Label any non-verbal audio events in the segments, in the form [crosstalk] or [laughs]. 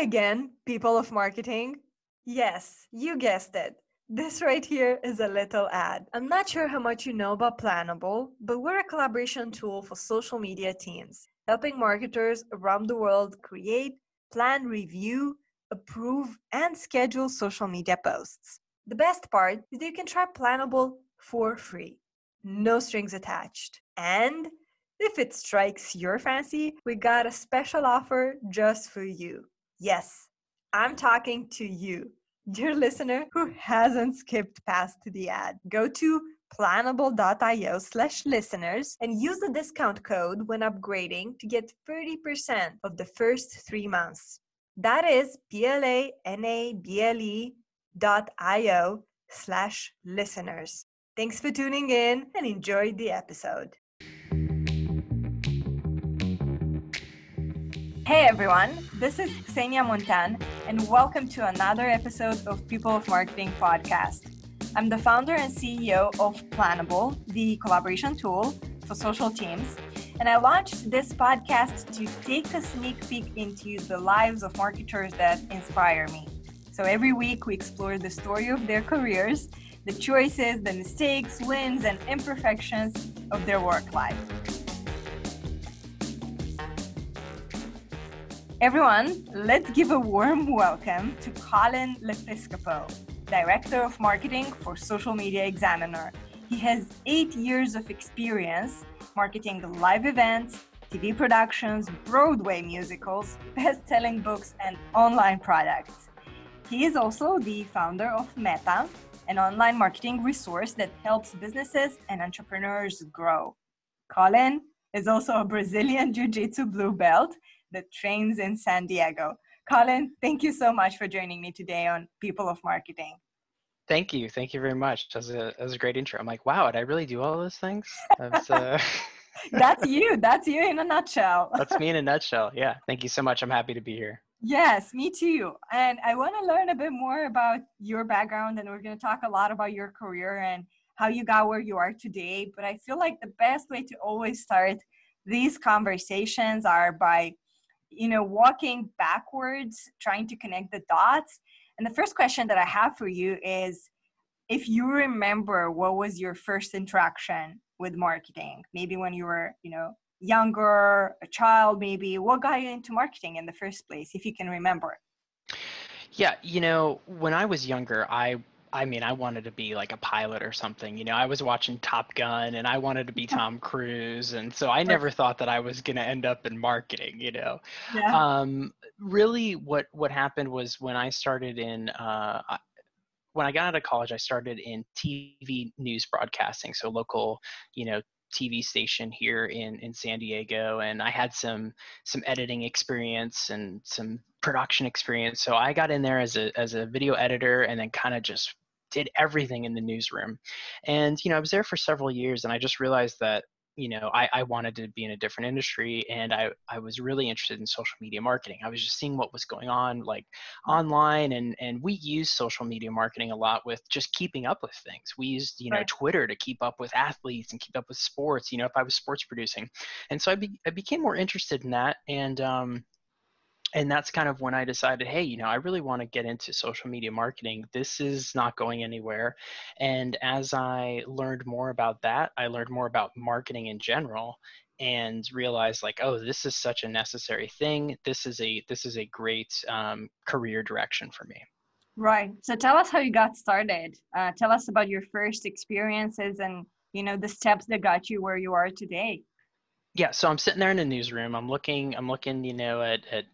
Again, people of marketing. Yes, you guessed it. This right here is a little ad. I'm not sure how much you know about Planable, but we're a collaboration tool for social media teams, helping marketers around the world create, plan, review, approve, and schedule social media posts. The best part is that you can try Planable for free, no strings attached. And if it strikes your fancy, we got a special offer just for you. Yes, I'm talking to you, dear listener who hasn't skipped past the ad. Go to planable.io slash listeners and use the discount code when upgrading to get 30% of the first three months. That is P-L-A-N-A-B-L-E dot I-O slash listeners. Thanks for tuning in and enjoy the episode. Hey everyone, this is Xenia Muntean, and welcome to another episode of People of Marketing podcast. I'm the founder and CEO of Planable, the collaboration tool for social teams, and I launched this podcast to take a sneak peek into the lives of marketers that inspire me. So every week we explore the story of their careers, the choices, the mistakes, wins, and imperfections of their work life. Everyone, let's give a warm welcome to Colin Lepiscopo, Director of Marketing for Social Media Examiner. He has eight years of experience marketing live events, TV productions, Broadway musicals, best selling books, and online products. He is also the founder of Meta, an online marketing resource that helps businesses and entrepreneurs grow. Colin is also a Brazilian Jiu Jitsu blue belt that trains in San Diego. Colin, thank you so much for joining me today on People of Marketing. Thank you. Thank you very much. That was a, that was a great intro. I'm like, wow, did I really do all those things? That's, uh... [laughs] that's you. That's you in a nutshell. [laughs] that's me in a nutshell. Yeah. Thank you so much. I'm happy to be here. Yes, me too. And I want to learn a bit more about your background, and we're going to talk a lot about your career and how you got where you are today. But I feel like the best way to always start these conversations are by you know, walking backwards, trying to connect the dots. And the first question that I have for you is if you remember what was your first interaction with marketing, maybe when you were, you know, younger, a child, maybe, what got you into marketing in the first place, if you can remember? Yeah, you know, when I was younger, I I mean, I wanted to be like a pilot or something. You know, I was watching Top Gun and I wanted to be Tom Cruise. And so I never thought that I was going to end up in marketing, you know. Yeah. Um, really, what, what happened was when I started in, uh, when I got out of college, I started in TV news broadcasting. So local, you know, TV station here in in San Diego, and I had some some editing experience and some production experience. So I got in there as a as a video editor, and then kind of just did everything in the newsroom. And, you know, I was there for several years and I just realized that, you know, I, I wanted to be in a different industry and I, I was really interested in social media marketing. I was just seeing what was going on like online and, and we use social media marketing a lot with just keeping up with things. We used, you know, right. Twitter to keep up with athletes and keep up with sports, you know, if I was sports producing. And so I, be, I became more interested in that. And, um, and that's kind of when I decided, hey, you know, I really want to get into social media marketing. This is not going anywhere. And as I learned more about that, I learned more about marketing in general and realized like, oh, this is such a necessary thing. This is a this is a great um, career direction for me. Right. So tell us how you got started. Uh, tell us about your first experiences and you know the steps that got you where you are today yeah so i'm sitting there in the newsroom i'm looking i'm looking you know at, at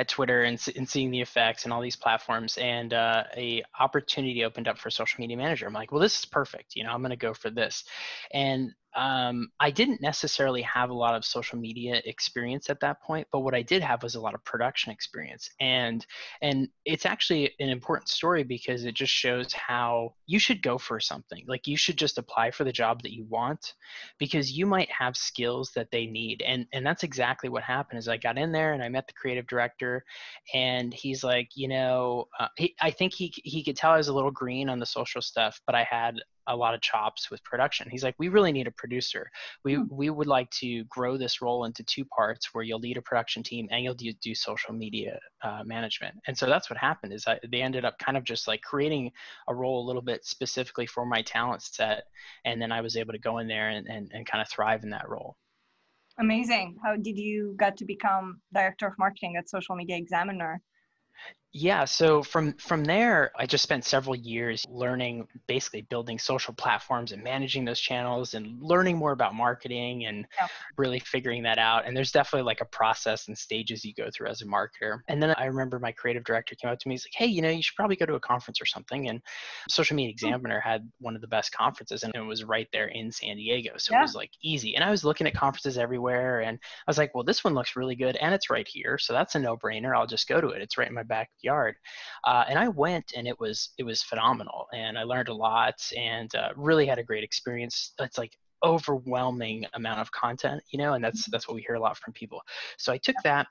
at Twitter and, and seeing the effects and all these platforms, and uh, a opportunity opened up for social media manager. I'm like, well, this is perfect. You know, I'm going to go for this, and um, I didn't necessarily have a lot of social media experience at that point, but what I did have was a lot of production experience, and and it's actually an important story because it just shows how you should go for something. Like you should just apply for the job that you want, because you might have skills that they need, and and that's exactly what happened. Is I got in there and I met the creative director, and he's like, you know, uh, he, I think he he could tell I was a little green on the social stuff, but I had a lot of chops with production. He's like, we really need a producer. We hmm. we would like to grow this role into two parts, where you'll lead a production team and you'll do, do social media uh, management. And so that's what happened. Is I, they ended up kind of just like creating a role a little bit specifically for my talent set, and then I was able to go in there and and, and kind of thrive in that role. Amazing. How did you get to become director of marketing at Social Media Examiner? Yeah, so from from there, I just spent several years learning, basically building social platforms and managing those channels, and learning more about marketing and yeah. really figuring that out. And there's definitely like a process and stages you go through as a marketer. And then I remember my creative director came up to me. He's like, "Hey, you know, you should probably go to a conference or something." And Social Media hmm. Examiner had one of the best conferences, and it was right there in San Diego, so yeah. it was like easy. And I was looking at conferences everywhere, and I was like, "Well, this one looks really good, and it's right here, so that's a no-brainer. I'll just go to it. It's right in my back." Yard. Uh, and I went and it was it was phenomenal and I learned a lot and uh, really had a great experience. It's like overwhelming amount of content, you know, and that's that's what we hear a lot from people. So I took that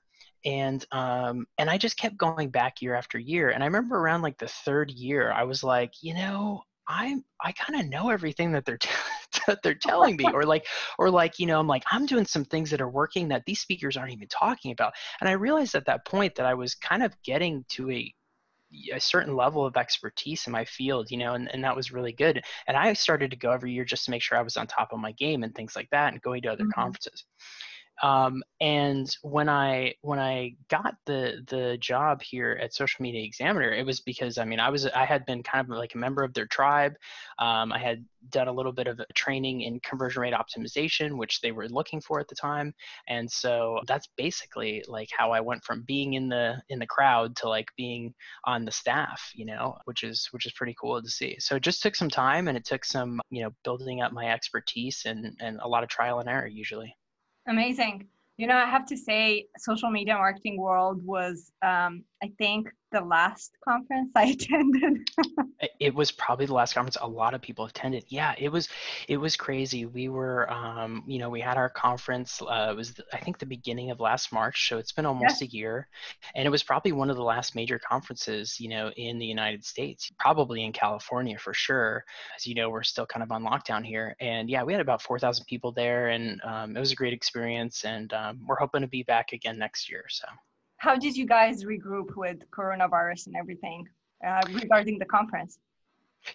and um and I just kept going back year after year. And I remember around like the third year, I was like, you know, I'm I kind of know everything that they're t- [laughs] that they're telling me or like or like you know I'm like I'm doing some things that are working that these speakers aren't even talking about and I realized at that point that I was kind of getting to a a certain level of expertise in my field, you know, and, and that was really good. And I started to go every year just to make sure I was on top of my game and things like that and going to other mm-hmm. conferences. Um, and when I when I got the the job here at Social Media Examiner, it was because I mean I was I had been kind of like a member of their tribe. Um, I had done a little bit of training in conversion rate optimization, which they were looking for at the time, and so that's basically like how I went from being in the in the crowd to like being on the staff, you know, which is which is pretty cool to see. So it just took some time, and it took some you know building up my expertise and and a lot of trial and error usually. Amazing. You know, I have to say, social media marketing world was, um, I think, the last conference I [laughs] attended. it was probably the last conference a lot of people attended. Yeah, it was it was crazy. We were um, you know, we had our conference uh, it was the, I think the beginning of last March, so it's been almost yes. a year. And it was probably one of the last major conferences, you know, in the United States, probably in California for sure. As you know, we're still kind of on lockdown here. And yeah, we had about 4,000 people there and um, it was a great experience and um, we're hoping to be back again next year, so how did you guys regroup with coronavirus and everything uh, regarding the conference?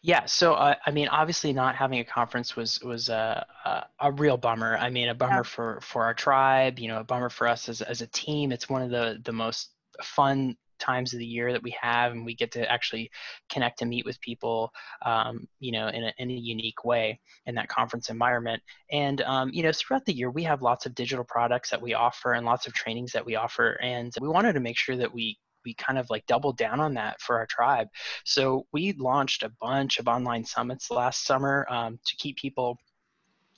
Yeah, so uh, I mean, obviously, not having a conference was was a a, a real bummer. I mean, a bummer yeah. for for our tribe. You know, a bummer for us as as a team. It's one of the the most fun times of the year that we have and we get to actually connect and meet with people um, you know in a, in a unique way in that conference environment and um, you know throughout the year we have lots of digital products that we offer and lots of trainings that we offer and we wanted to make sure that we we kind of like doubled down on that for our tribe. So we launched a bunch of online summits last summer um, to keep people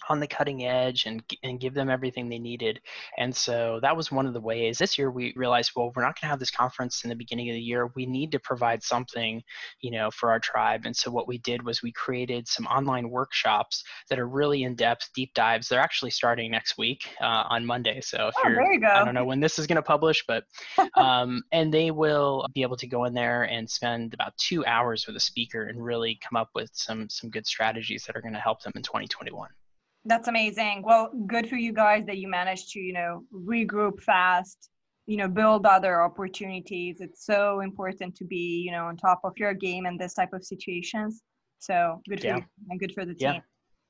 on the cutting edge and, and give them everything they needed. And so that was one of the ways. This year we realized, well, we're not going to have this conference in the beginning of the year. We need to provide something, you know, for our tribe. And so what we did was we created some online workshops that are really in depth, deep dives. They're actually starting next week uh, on Monday. So if oh, you're, you I don't know when this is going to publish, but [laughs] um, and they will be able to go in there and spend about two hours with a speaker and really come up with some some good strategies that are going to help them in 2021. That's amazing. Well, good for you guys that you managed to, you know, regroup fast, you know, build other opportunities. It's so important to be, you know, on top of your game in this type of situations. So good for yeah. you and good for the team.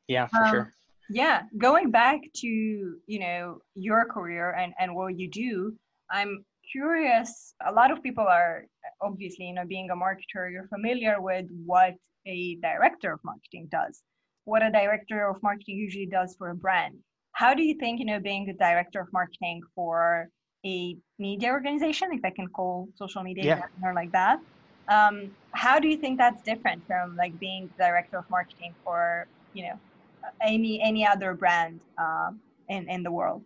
Yeah, yeah for um, sure. Yeah. Going back to, you know, your career and, and what you do, I'm curious. A lot of people are obviously, you know, being a marketer, you're familiar with what a director of marketing does what a director of marketing usually does for a brand. How do you think, you know, being a director of marketing for a media organization, if I can call social media yeah. or like that, um, how do you think that's different from like being director of marketing for, you know, any any other brand um, in in the world?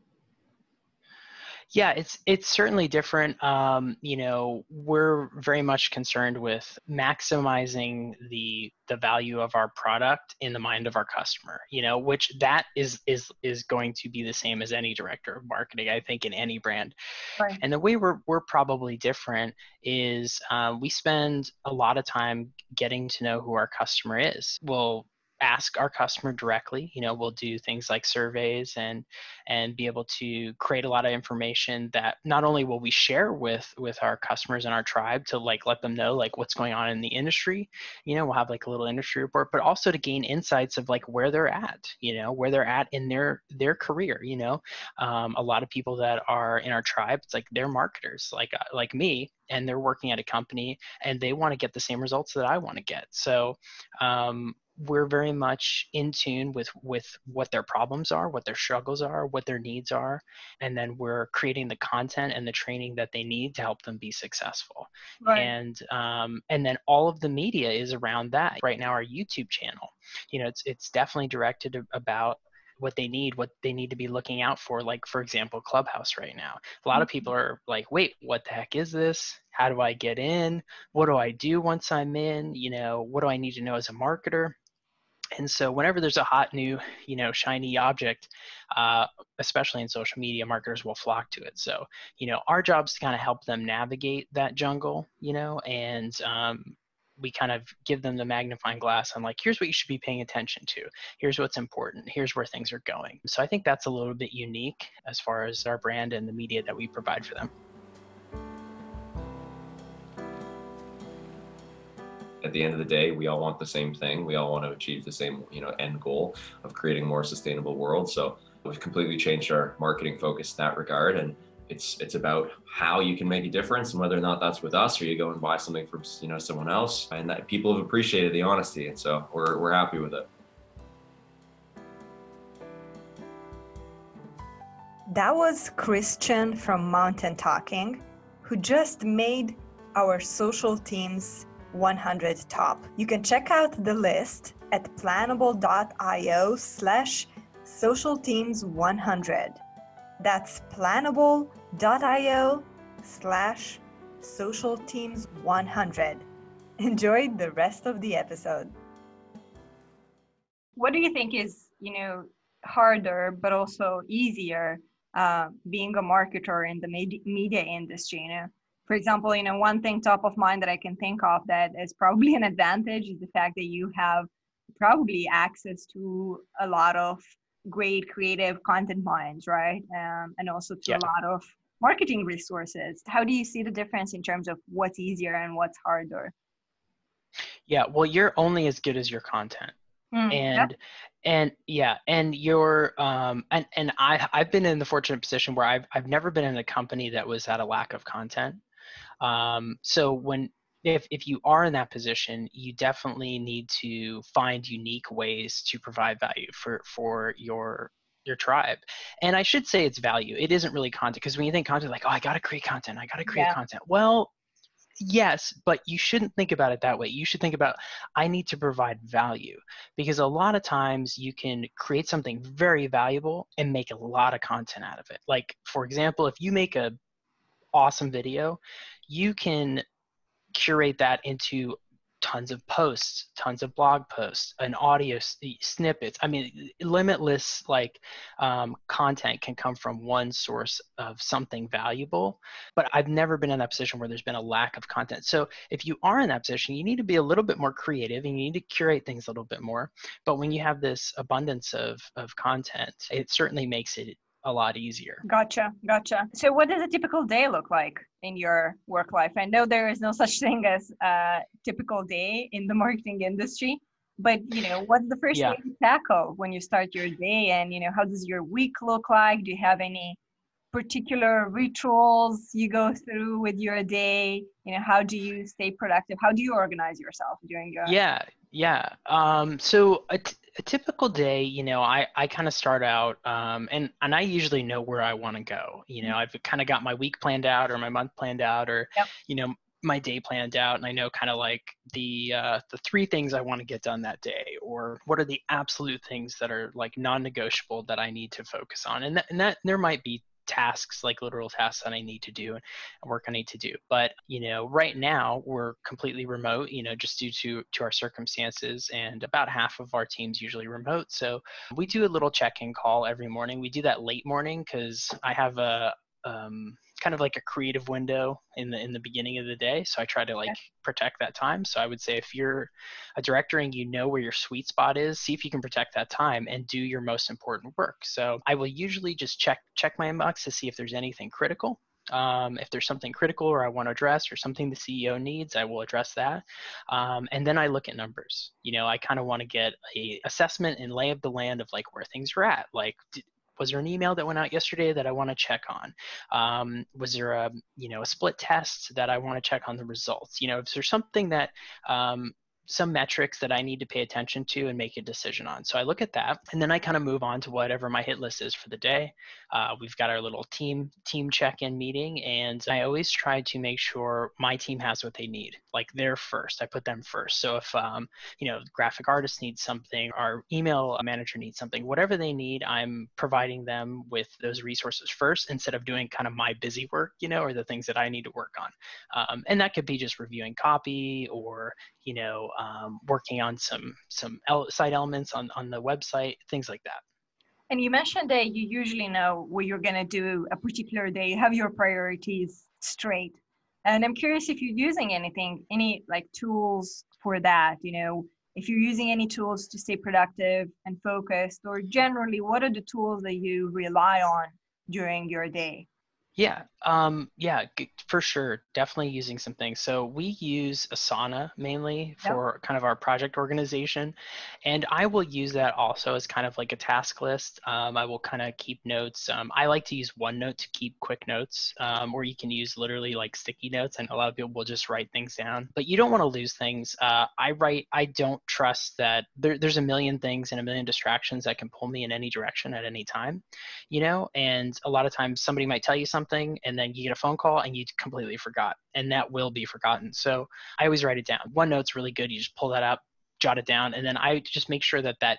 Yeah, it's it's certainly different. Um, you know, we're very much concerned with maximizing the the value of our product in the mind of our customer. You know, which that is is is going to be the same as any director of marketing, I think, in any brand. Right. And the way we're we're probably different is uh, we spend a lot of time getting to know who our customer is. We'll ask our customer directly you know we'll do things like surveys and and be able to create a lot of information that not only will we share with with our customers and our tribe to like let them know like what's going on in the industry you know we'll have like a little industry report but also to gain insights of like where they're at you know where they're at in their their career you know? Um, a lot of people that are in our tribe it's like they're marketers like uh, like me and they're working at a company and they want to get the same results that i want to get. So um, we're very much in tune with with what their problems are what their struggles are what their needs are and then we're creating the content and the training that they need to help them be successful. Right. and um, and then all of the media is around that. Right now our youtube channel you know it's it's definitely directed about what they need, what they need to be looking out for. Like, for example, Clubhouse right now. A lot of mm-hmm. people are like, wait, what the heck is this? How do I get in? What do I do once I'm in? You know, what do I need to know as a marketer? And so, whenever there's a hot new, you know, shiny object, uh, especially in social media, marketers will flock to it. So, you know, our job is to kind of help them navigate that jungle, you know, and um, we kind of give them the magnifying glass on like, here's what you should be paying attention to. Here's what's important. Here's where things are going. So, I think that's a little bit unique as far as our brand and the media that we provide for them. at the end of the day, we all want the same thing. We all want to achieve the same, you know, end goal of creating a more sustainable world. So we've completely changed our marketing focus in that regard. And it's it's about how you can make a difference and whether or not that's with us or you go and buy something from you know someone else. And that people have appreciated the honesty. And so we're we're happy with it. That was Christian from Mountain Talking, who just made our social teams 100 top. You can check out the list at planable.io slash social teams 100. That's planable.io slash social teams 100. Enjoy the rest of the episode. What do you think is, you know, harder but also easier uh, being a marketer in the media industry? You know, for example, you know, one thing top of mind that I can think of that is probably [laughs] an advantage is the fact that you have probably access to a lot of great creative content minds, right? Um, and also to yeah. a lot of marketing resources. How do you see the difference in terms of what's easier and what's harder? Yeah, well, you're only as good as your content. Mm, and and yeah and your um and and i i've been in the fortunate position where i've i've never been in a company that was at a lack of content um, so when if, if you are in that position, you definitely need to find unique ways to provide value for, for your your tribe. And I should say it's value. It isn't really content because when you think content, like, oh, I got to create content, I got to create yeah. content. Well, yes, but you shouldn't think about it that way. You should think about, I need to provide value because a lot of times you can create something very valuable and make a lot of content out of it. Like, for example, if you make a awesome video, you can curate that into tons of posts, tons of blog posts, and audio snippets. I mean, limitless like um, content can come from one source of something valuable. But I've never been in that position where there's been a lack of content. So if you are in that position, you need to be a little bit more creative and you need to curate things a little bit more. But when you have this abundance of of content, it certainly makes it a lot easier. Gotcha, gotcha. So, what does a typical day look like in your work life? I know there is no [laughs] such thing as a typical day in the marketing industry, but you know, what's the first yeah. thing you tackle when you start your day, and you know, how does your week look like? Do you have any particular rituals you go through with your day? You know, how do you stay productive? How do you organize yourself during your? Yeah, yeah. Um, so a, t- a typical day, you know, I, I kind of start out um, and, and I usually know where I want to go. You know, mm-hmm. I've kind of got my week planned out or my month planned out or, yep. you know, my day planned out and I know kind of like the uh, the three things I want to get done that day or what are the absolute things that are like non-negotiable that I need to focus on and that, and that there might be tasks like literal tasks that I need to do and work I need to do. But you know, right now we're completely remote, you know, just due to to our circumstances and about half of our team's usually remote. So we do a little check-in call every morning. We do that late morning because I have a um, kind of like a creative window in the in the beginning of the day so i try to like protect that time so i would say if you're a director and you know where your sweet spot is see if you can protect that time and do your most important work so i will usually just check check my inbox to see if there's anything critical um, if there's something critical or I want to address or something the CEO needs, I will address that. Um, and then I look at numbers. You know, I kind of want to get a assessment and lay of the land of like where things are at. Like, was there an email that went out yesterday that I want to check on? Um, was there a you know a split test that I want to check on the results? You know, is there something that um, some metrics that I need to pay attention to and make a decision on. So I look at that, and then I kind of move on to whatever my hit list is for the day. Uh, we've got our little team team check-in meeting, and I always try to make sure my team has what they need. Like they're first. I put them first. So if um, you know, graphic artist needs something, our email manager needs something, whatever they need, I'm providing them with those resources first instead of doing kind of my busy work, you know, or the things that I need to work on. Um, and that could be just reviewing copy or you know um, working on some some site elements on on the website things like that. And you mentioned that you usually know what you're going to do a particular day. Have your priorities straight. And i'm curious if you're using anything any like tools for that you know if you're using any tools to stay productive and focused or generally what are the tools that you rely on during your day yeah, um, yeah, for sure. Definitely using some things. So we use Asana mainly for yep. kind of our project organization, and I will use that also as kind of like a task list. Um, I will kind of keep notes. Um, I like to use OneNote to keep quick notes, um, or you can use literally like sticky notes, and a lot of people will just write things down. But you don't want to lose things. Uh, I write. I don't trust that there, there's a million things and a million distractions that can pull me in any direction at any time, you know. And a lot of times somebody might tell you something something and then you get a phone call and you completely forgot and that will be forgotten. So i always write it down. Onenote's really good. You just pull that up jot it down and then i just make sure that that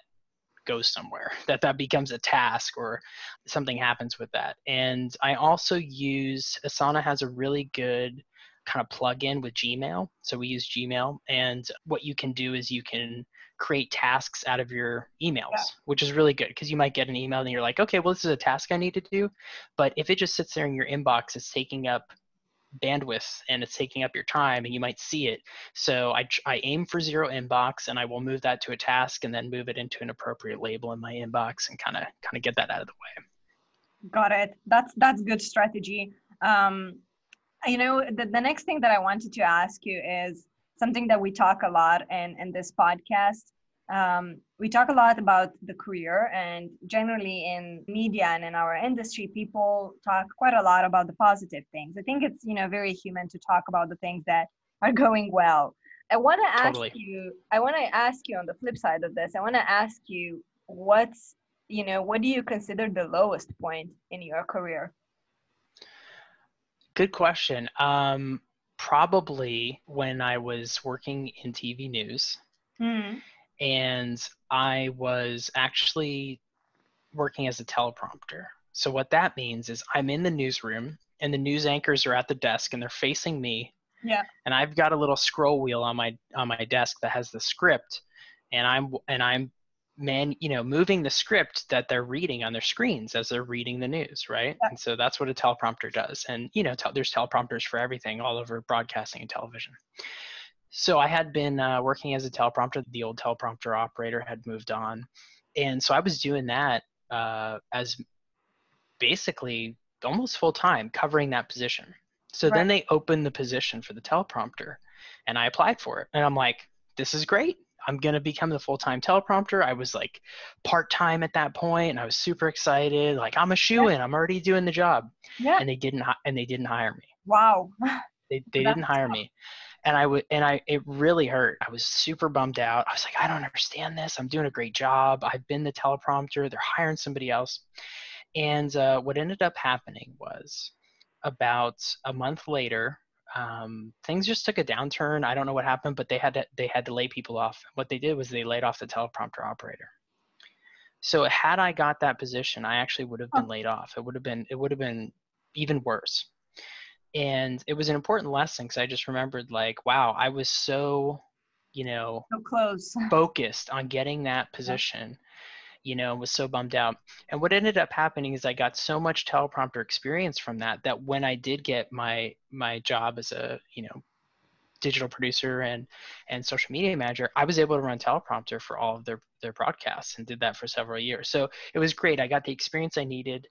goes somewhere [laughs] that that becomes a task or something happens with that. And i also use asana has a really good kind of plug in with gmail. So we use gmail and what you can do is you can create tasks out of your emails, yeah. which is really good because you might get an email and you're like, okay, well, this is a task I need to do. But if it just sits there in your inbox, it's taking up bandwidth and it's taking up your time and you might see it. So I, I aim for zero inbox and I will move that to a task and then move it into an appropriate label in my inbox and kind of kind of get that out of the way. Got it. That's that's good strategy. Um, you know, the, the next thing that I wanted to ask you is something that we talk a lot in, in this podcast. Um, we talk a lot about the career, and generally in media and in our industry, people talk quite a lot about the positive things. I think it's you know very human to talk about the things that are going well. I want to ask totally. you. I want to ask you on the flip side of this. I want to ask you what's you know what do you consider the lowest point in your career? Good question. Um, probably when I was working in TV news. Mm. And I was actually working as a teleprompter. So, what that means is I'm in the newsroom and the news anchors are at the desk and they're facing me. Yeah. And I've got a little scroll wheel on my on my desk that has the script and I'm and I'm man, you know, moving the script that they're reading on their screens as they're reading the news, right? Yeah. And so that's what a teleprompter does. And you know, there's teleprompters for everything all over broadcasting and television. So I had been uh, working as a teleprompter. The old teleprompter operator had moved on, and so I was doing that uh, as basically almost full time, covering that position. So right. then they opened the position for the teleprompter, and I applied for it. And I'm like, this is great. I'm going to become the full time teleprompter. I was like part time at that point, and I was super excited. Like I'm a shoe in. Yeah. I'm already doing the job. Yeah. And they didn't. And they didn't hire me. Wow. They [laughs] they didn't hire tough. me, and I would and I it really hurt. I was super bummed out. I was like, I don't understand this. I'm doing a great job. I've been the teleprompter. They're hiring somebody else. And uh, what ended up happening was about a month later, um, things just took a downturn. I don't know what happened, but they had to they had to lay people off. What they did was they laid off the teleprompter operator. So had I got that position, I actually would have been laid off. It would have been it would have been even worse. And it was an important lesson because I just remembered like, wow, I was so, you know, so close, [laughs] focused on getting that position. You know, was so bummed out. And what ended up happening is I got so much teleprompter experience from that that when I did get my my job as a, you know, digital producer and and social media manager, I was able to run teleprompter for all of their their broadcasts and did that for several years. So it was great. I got the experience I needed,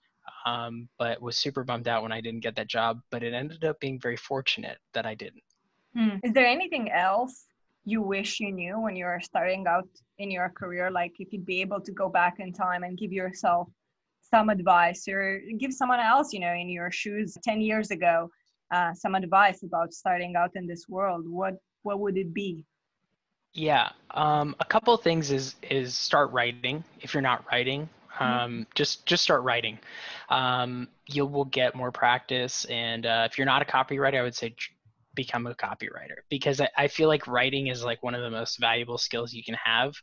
um, but was super bummed out when I didn't get that job. But it ended up being very fortunate that I didn't. Hmm. Is there anything else you wish you knew when you were starting out in your career? Like if you'd be able to go back in time and give yourself some advice or give someone else, you know, in your shoes 10 years ago, uh, some advice about starting out in this world, what what would it be? Yeah, um, a couple of things is is start writing. If you're not writing, mm-hmm. um, just just start writing. Um, you will get more practice, and uh, if you're not a copywriter, I would say become a copywriter because I, I feel like writing is like one of the most valuable skills you can have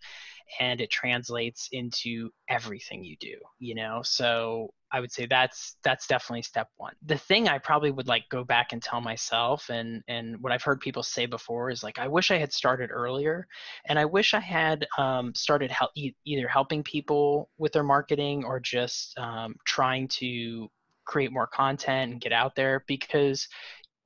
and it translates into everything you do you know? So i would say that's that's definitely step one. The thing i probably would like go back and tell myself and and what i've heard people say before is like i wish i had started earlier and i wish i had um, started help, e- either helping people with their marketing or just um, trying to create more content and get out there because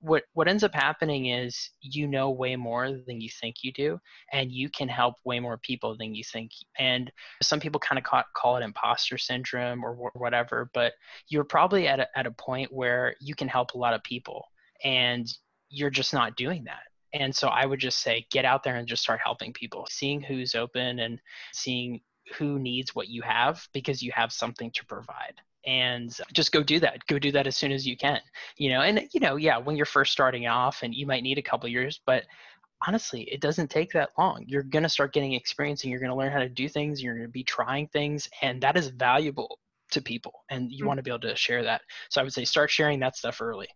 what what ends up happening is you know way more than you think you do and you can help way more people than you think. And some people kind of call, call it imposter syndrome or whatever but you're probably at a, at a point where you can help a lot of people and you're just not doing that. And so i would just say get out there and just start helping people seeing who's open and seeing who needs what you have because you have something to provide and just go do that go do that as soon as you can you know and you know yeah when you're first starting off and you might need a couple years but honestly it doesn't take that long you're going to start getting experience and you're going to learn how to do things you're going to be trying things and that is valuable to people and you mm-hmm. want to be able to share that so i would say start sharing that stuff early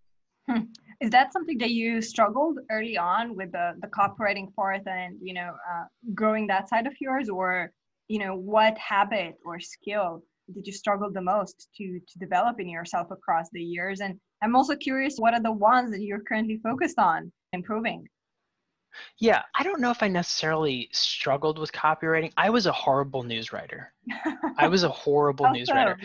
hmm. is that something that you struggled early on with the the copywriting part and you know uh, growing that side of yours or you know what habit or skill did you struggle the most to to develop in yourself across the years? And i'm also curious what are the ones that you're currently focused on improving? Yeah i don't know if i necessarily struggled with copywriting. I was a horrible news writer. [laughs] I was a horrible news writer.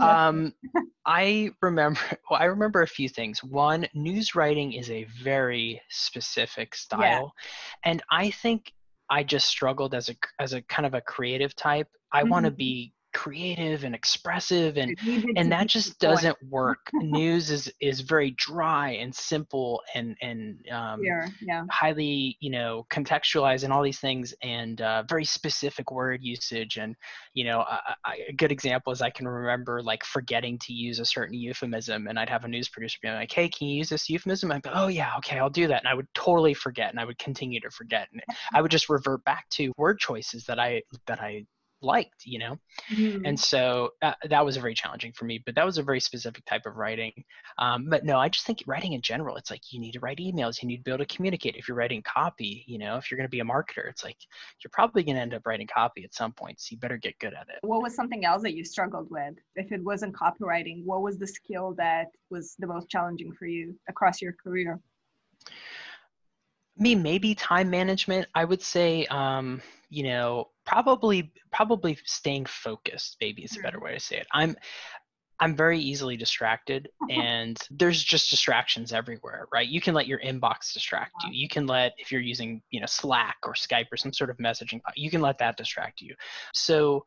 um, [laughs] i remember [laughs] well i remember a few things. One news writing is a very specific style. Yeah. and i think i just struggled as a as a kind of a creative type. I mm-hmm. want to be creative and expressive and and that just doesn't work. News is is very dry and simple and and [laughs] um, yeah, yeah. highly you know contextualized and all these things and uh, very specific word usage and you know I, I, a good example is i can remember like forgetting to use a certain euphemism and i'd have a news producer be like hey can you use this euphemism? I'd be oh yeah okay i'll do that and i would totally forget and i would continue to forget and i would just revert back to word choices that i that i liked you know? Mm-hmm. and so uh, that was very challenging for me but that was a very specific type of writing. Um, but no i just think writing in general it's like you need to write emails you need to be able to communicate. If you're writing copy you know if you're going to be a marketer it's like you're probably going to end up writing copy at some point so you better get good at it. What was something else that you struggled with? If it wasn't copywriting what was the skill that was the most challenging for you across your career? Me maybe time management i would say um, you know probably probably staying focused maybe is a better mm-hmm. way to say it. I'm i'm very easily distracted [laughs] and there's just distractions everywhere right? You can let your inbox distract you. You can let if you're using you know slack or skype or some sort of messaging you can let that distract you. So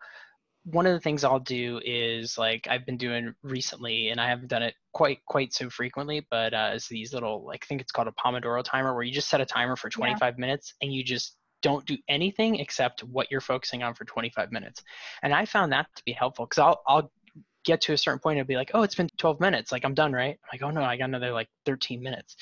one of the things I'll do is like I've been doing recently, and I haven't done it quite quite so frequently, but uh, is these little like I think it's called a Pomodoro timer, where you just set a timer for 25 yeah. minutes and you just don't do anything except what you're focusing on for 25 minutes. And I found that to be helpful because I'll, I'll get to a certain point and be like, oh, it's been 12 minutes. Like I'm done, right? I'm like, oh no, I got another like 13 minutes.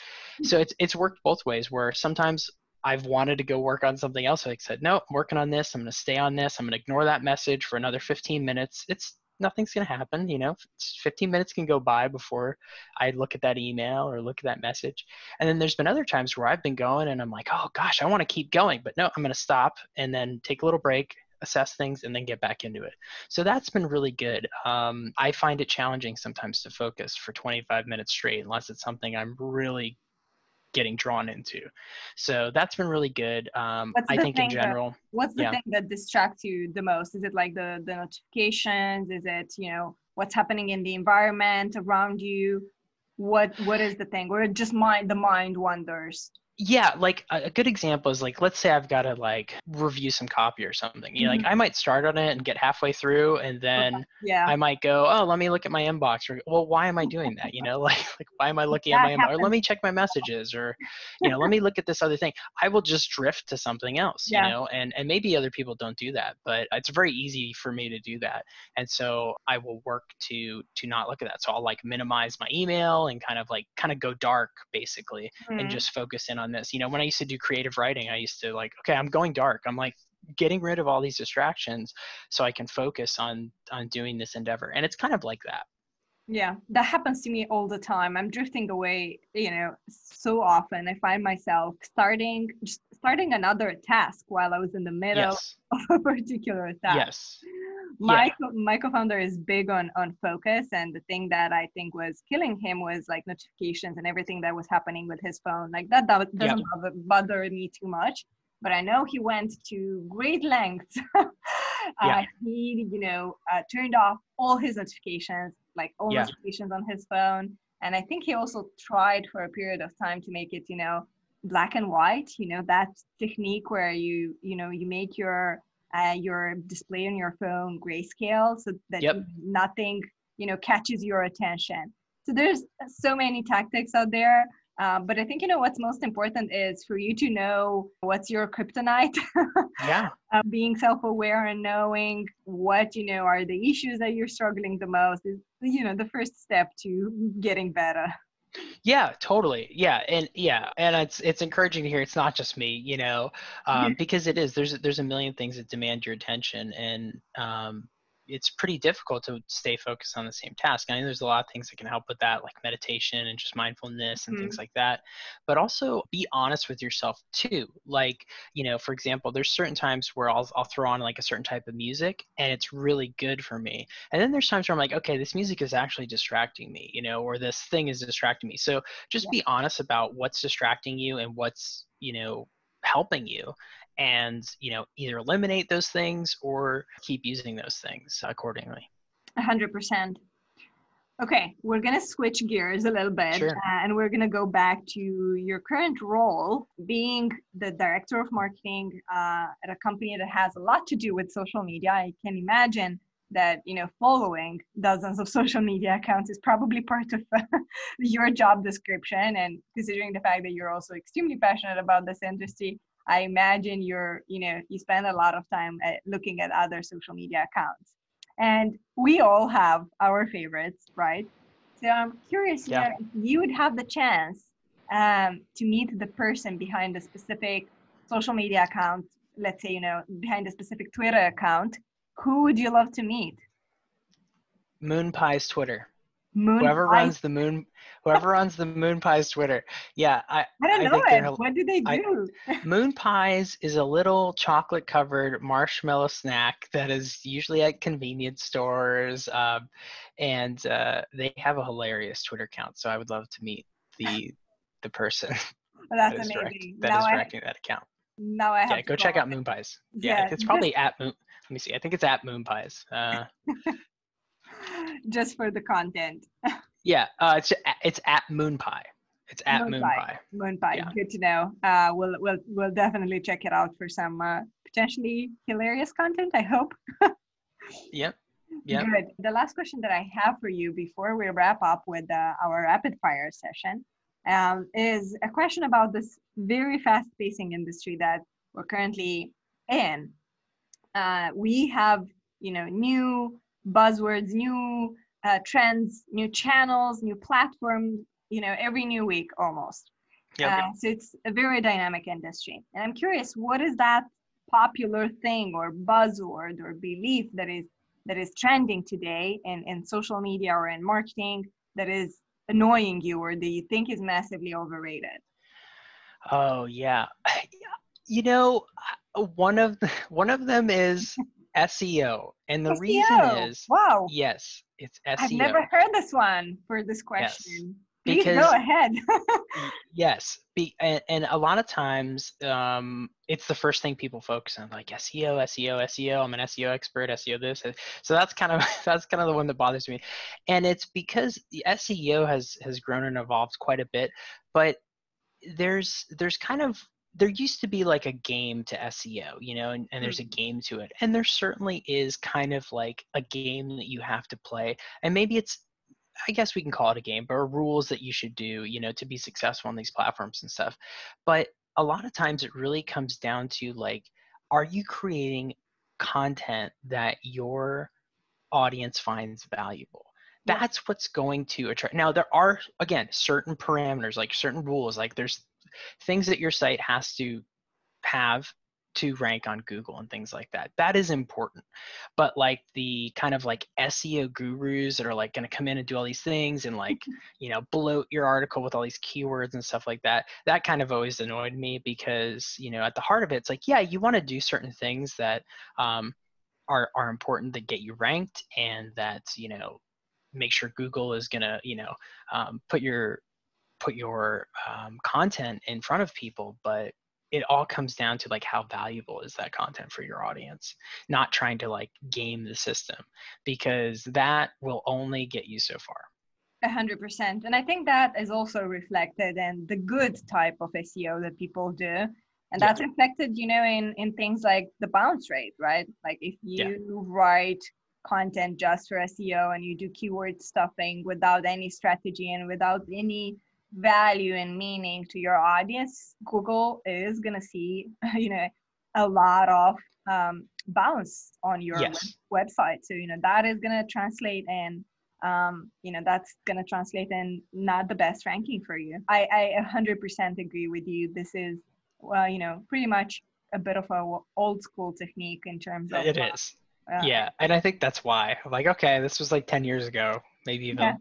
So it's, it's worked both ways where sometimes I've wanted to go work on something else. I said, no, I'm working on this. I'm going to stay on this. I'm going to ignore that message for another 15 minutes. It's nothing's going to happen. You know, 15 minutes can go by before I look at that email or look at that message. And then there's been other times where I've been going and I'm like, oh gosh, I want to keep going, but no, I'm going to stop and then take a little break, assess things, and then get back into it. So that's been really good. Um, I find it challenging sometimes to focus for 25 minutes straight unless it's something I'm really getting drawn into. So that's been really good. Um, I think in general. That, what's the yeah. thing that distracts you the most? Is it like the the notifications? Is it you know what's happening in the environment around you? What what is the thing? Or just mind the mind wanders? Yeah like a, good example is like let's say i've got to like review some copy or something you know mm-hmm. like i might start on it and get halfway through and then yeah i might go oh let me look at my inbox or well why am i doing that you know [laughs] like like why am i looking that at my inbox or let me check my messages or you know let me look at this other thing i will just drift to something else yeah. you know and and maybe other people don't do that but it's very easy for me to do that and so i will work to to not look at that so i'll like minimize my email and kind of like kind of go dark basically mm-hmm. and just focus in on on this. You know, when I used to do creative writing, I used to like, okay, I'm going dark. I'm like getting rid of all these distractions so I can focus on on doing this endeavor. And it's kind of like that. Yeah, that happens to me all the time. I'm drifting away, you know, so often. I find myself starting just starting another task while I was in the middle yes. [laughs] of a particular task. Yes my yeah. co- my co-founder is big on on focus and the thing that i think was killing him was like notifications and everything that was happening with his phone like that, that doesn't yep. bother, bother me too much but i know he went to great lengths [laughs] uh, yeah. he you know uh, turned off all his notifications like all yeah. notifications on his phone and i think he also tried for a period of time to make it you know black and white you know that technique where you you know you make your uh, your display on your phone grayscale so that yep. nothing you know catches your attention. So there's so many tactics out there uh, but i think you know what's most important is for you to know what's your kryptonite. [laughs] Yeah. Uh, being self-aware and knowing what you know are the issues that you're struggling the most is you know the first step to getting better yeah, totally. Yeah, and yeah, and it's it's encouraging to hear it's not just me, you know, um, because it is. There's there's a million things that demand your attention, and um, it's pretty difficult to stay focused on the same task. I know there's a lot of things that can help with that, like meditation and just mindfulness and mm-hmm. things like that. But also be honest with yourself too. Like, you know, for example, there's certain times where I'll I'll throw on like a certain type of music and it's really good for me. And then there's times where I'm like, okay, this music is actually distracting me, you know, or this thing is distracting me. So just yeah. be honest about what's distracting you and what's, you know, helping you and you know either eliminate those things or keep using those things accordingly. 100% okay we're going to switch gears a little bit sure. uh, and we're going to go back to your current role being the director of marketing uh, at a company that has a lot to do with social media. I can imagine that you know following dozens of [laughs] social media accounts is probably part of [laughs] your job description and considering the fact that you're also extremely passionate about this industry I imagine you're, you know, you spend a lot of time at looking at other social media accounts. And we all have our favorites, right? So I'm curious yeah. if you would have the chance um, to meet the person behind a specific social media account, let's say, you know, behind a specific Twitter account, who would you love to meet? Moon Pie's Twitter. Moon whoever Pie? runs the moon whoever [laughs] runs the moon pies twitter. Yeah i i don't know it. what do they do? I, [laughs] moon pies is a little chocolate covered marshmallow snack that is usually at convenience stores um, and uh, they have a hilarious twitter account so i would love to meet the the person [laughs] well, that's that is amazing. direct, that is directing I, that account. Now i have yeah go check out moon pies. Yeah, yeah it's probably at moon let me see i think it's at moon pies. Uh, [laughs] just for the content. [laughs] yeah, uh, it's it's at Moon Pie. It's at Moon, Moon Pie. Pie. Moon Pie. Yeah. Good to know. Uh, we'll we'll we'll definitely check it out for some uh, potentially hilarious content. I hope. [laughs] yep. Yep. Good. The last question that I have for you before we wrap up with uh, our rapid fire session um, is a question about this very fast pacing industry that we're currently in. Uh, we have, you know, new buzzwords, new uh, trends, new channels, new platforms, you know, every new week almost. Yeah, uh, so it's a very dynamic industry. And I'm curious, what is that popular thing or buzzword or belief that is that is trending today in, in social media or in marketing that is annoying you or that you think is massively overrated? Oh yeah. [laughs] You know, one of the, one of them is [laughs] SEO. And the SEO. reason is wow. Yes, it's SEO. I've never heard this one for this question. Yes. Please because go ahead. yes be, and, and a lot of times um, it's the first thing people focus on like seo seo seo i'm an seo expert seo this so that's kind of [laughs] that's kind of the one that bothers me and it's because the seo has has grown and evolved quite a bit but there's there's kind of there used to be like a game to SEO, you know, and, and there's a mm-hmm. game to it. And there certainly is kind of like a game that you have to play. And maybe it's I guess we can call it a game, but rules that you should do, you know, to be successful on these platforms and stuff. But a lot of times it really comes down to like, are you creating content that your audience finds valuable? That's what's going to attract. Now, there are, again, certain parameters, like certain rules, like there's things that your site has to have to rank on Google and things like that. That is important. But like the kind of like SEO gurus that are like going to come in and do all these things and like, [laughs] you know, bloat your article with all these keywords and stuff like that, that kind of always annoyed me because, you know, at the heart of it, it's like, yeah, you want to do certain things that um, are, are important that get you ranked and that, you know, make sure Google is going to, you know, um, put your put your um, content in front of people but it all comes down to like how valuable is that content for your audience not trying to like game the system because that will only get you so far A hundred percent. And I think that is also reflected in the good type of SEO that people do. And that's reflected, you know, in, in things like the bounce rate, right? Like if you Yeah. write content just for SEO and you do keyword stuffing without any strategy and without any value and meaning to your audience, Google is gonna see, [laughs] you know, a lot of um, bounce on your Yes. web- website. So you know that is gonna translate in, um, you know, that's gonna translate in not the best ranking for you. I I 100% agree with you. This is, well, you know, pretty much a bit of a old school technique in terms of it uh, is uh, yeah and i think that's why i'm like okay this was like 10 years ago maybe even Yeah.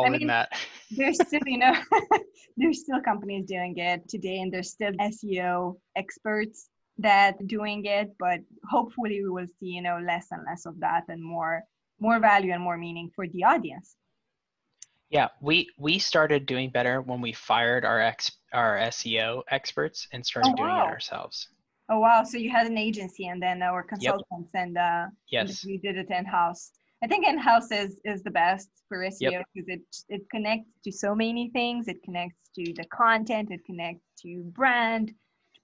Older mean, that. [laughs] there's still you know [laughs] there's still companies doing it today and there's still seo experts that doing it but hopefully we will see you know less and less of that and more more value and more meaning for the audience. Yeah, we we started doing better when we fired our ex our SEO experts and started Oh, doing it ourselves. oh wow. So you had an agency and then our consultants and uh Yes. we did it in-house i think in-house is is the best for seo because it it connects to so many things. It connects to the content. It connects to brand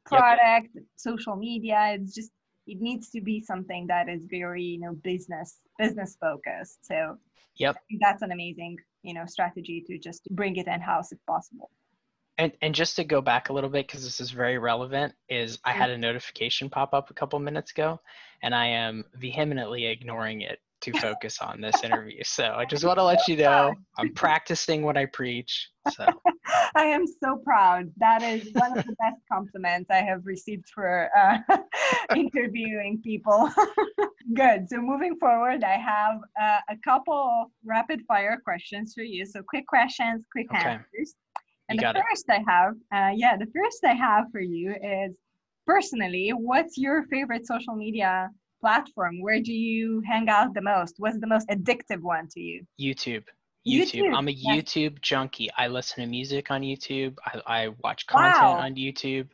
product social media. It's just it needs to be something that is very you know business business focused. So Yep. That's an amazing you know strategy to just bring it in-house if possible. And and just to go back a little bit because this is very relevant, is I had a notification pop up a couple minutes ago, and I am vehemently ignoring it to focus on this interview. So I just want to let you know I'm practicing what I preach. So [laughs] I am so proud. That is one of the best compliments I have received for uh, [laughs] interviewing people. [laughs] Good. So moving forward, I have uh, a couple of rapid fire questions for you. So quick questions, quick Okay. answers. And You the got it. first I have, uh, yeah, the first I have for you is personally, what's your favorite social media platform? Where do you hang out the most? What's the most addictive one to you? YouTube. YouTube, YouTube. I'm a. YouTube junkie. I listen to music on YouTube. I, I watch content Wow. on YouTube.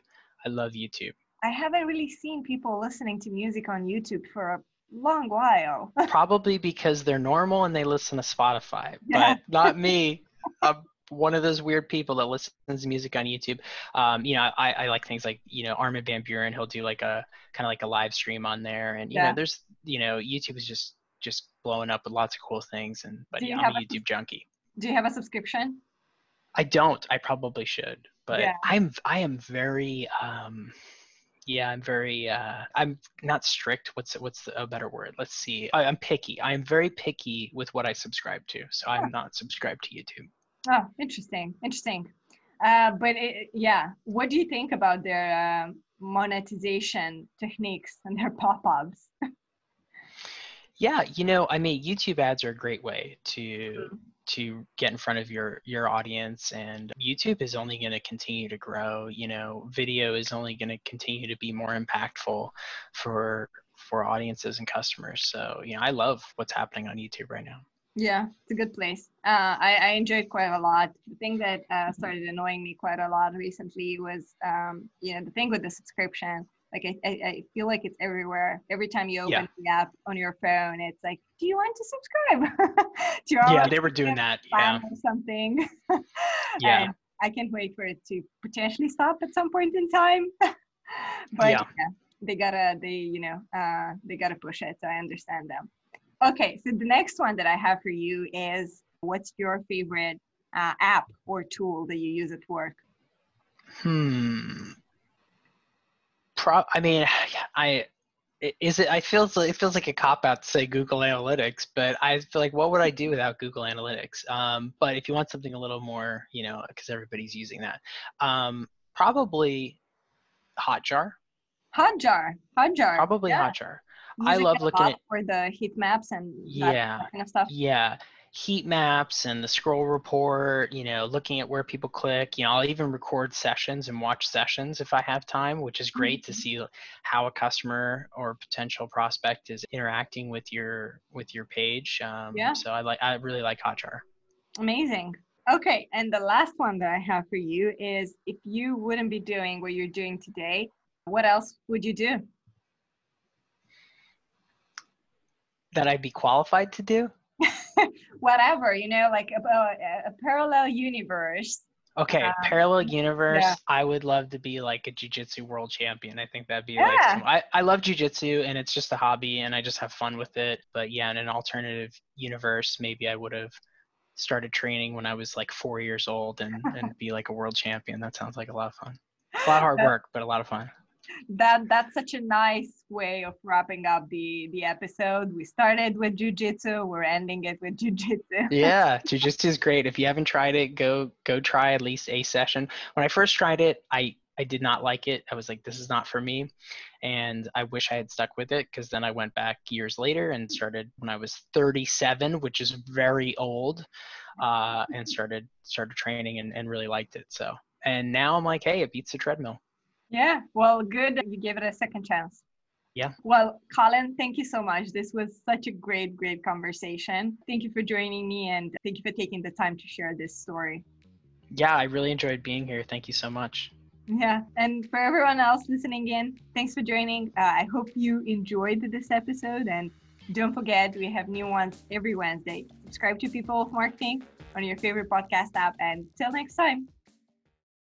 I love YouTube. I haven't really seen people listening to music on YouTube for a long while. [laughs] Probably because they're normal and they listen to Spotify, Yeah. but not me. [laughs] I'm one of those weird people that listens to music on YouTube. Um, you know, I, I like things like, you know, Armin van Buuren, he'll do like a kind of like a live stream on there. And, you Yeah. know, there's, you know, YouTube is just, just blowing up with lots of cool things. And, but Do yeah, you I'm a have a- YouTube junkie. Do you have a subscription? I don't. I probably should, but Yeah. I'm I am very um yeah, I'm very uh I'm not strict. What's what's a better word? Let's see. I, I'm picky. I am very picky with what I subscribe to. So I'm not subscribed to YouTube. Oh, interesting, interesting. Uh, but it, yeah, what do you think about their um, monetization techniques and their [laughs] pop-ups? Yeah, you know, I mean, YouTube ads are a great way to to get in front of your your audience and YouTube is only going to continue to grow, you know, video is only going to continue to be more impactful for for audiences and customers. So, you know, I love what's happening on YouTube right now. Yeah, it's a good place. Uh, I, I enjoyed quite a lot. The thing that uh, started annoying me quite a lot recently was, um, you know, the thing with the subscription. Like I, I, I feel like it's everywhere. Every time you open Yeah. the app on your phone, it's like, do you want to subscribe? [laughs] Yeah, they were doing that. Yeah. or something? [laughs] Yeah. And I can't wait for it to potentially stop at some point in time. [laughs] but Yeah. yeah. they gotta, they, you know, uh, they gotta push it. So I understand them. Okay, so the next one that I have for you is what's your favorite uh, app or tool that you use at work? Hmm. Pro. I mean, [sighs] I is it. I feels like it feels like a cop out to say Google Analytics, but I feel like what would I do without Google Analytics? Um, but if you want something a little more, you know, because everybody's using that, um, probably Hotjar. Hotjar, Hotjar. Probably yeah. Hotjar. I love looking at- for the heat maps and Yeah. that kind of stuff. Yeah. Heat maps and the scroll report, you know, looking at where people click. You know, I'll even record sessions and watch sessions if I have time, which is great to Mhm. see how a customer or potential prospect is interacting with your with your page. Um, Yeah. So I like I really like Hotjar. Amazing. Okay, and the last one that I have for you is if you wouldn't be doing what you're doing today, what else would you do? That I'd be qualified to do. [laughs] Whatever, you know, like a, a, a parallel universe. Okay, Um, parallel universe. yeah. I would love to be like a jujitsu world champion. I think that'd be Yeah. like. some- I I love jujitsu and it's just a hobby and I just have fun with it. But yeah, in an alternative universe, maybe I would have started training when I was like four years old and and [laughs] be like a world champion. That sounds like a lot of fun. A lot of [laughs] hard work, but a lot of fun. That that's such a nice way of wrapping up the the episode. We started with jujitsu, we're ending it with [laughs] jujitsu. yeah jujitsu is great. If you haven't tried it go go try at least a session. When i first tried it i i did not like it. I was like this is not for me. And i wish i had stuck with it because then i went back years later and started when i was 37 which is very old uh, and started started training and, and really liked it so. And now i'm like hey it beats the treadmill Yeah, well, good you gave it a second chance. Yeah. Well, Colin, thank you so much. This was such a great, great conversation. Thank you for joining me and thank you for taking the time to share this story. yeah i really enjoyed being here thank you so much Yeah, and for everyone else listening in, thanks for joining. Uh, I hope you enjoyed this episode and don't forget we have new ones every Wednesday. Subscribe to People of Marketing on your favorite podcast app and till next time.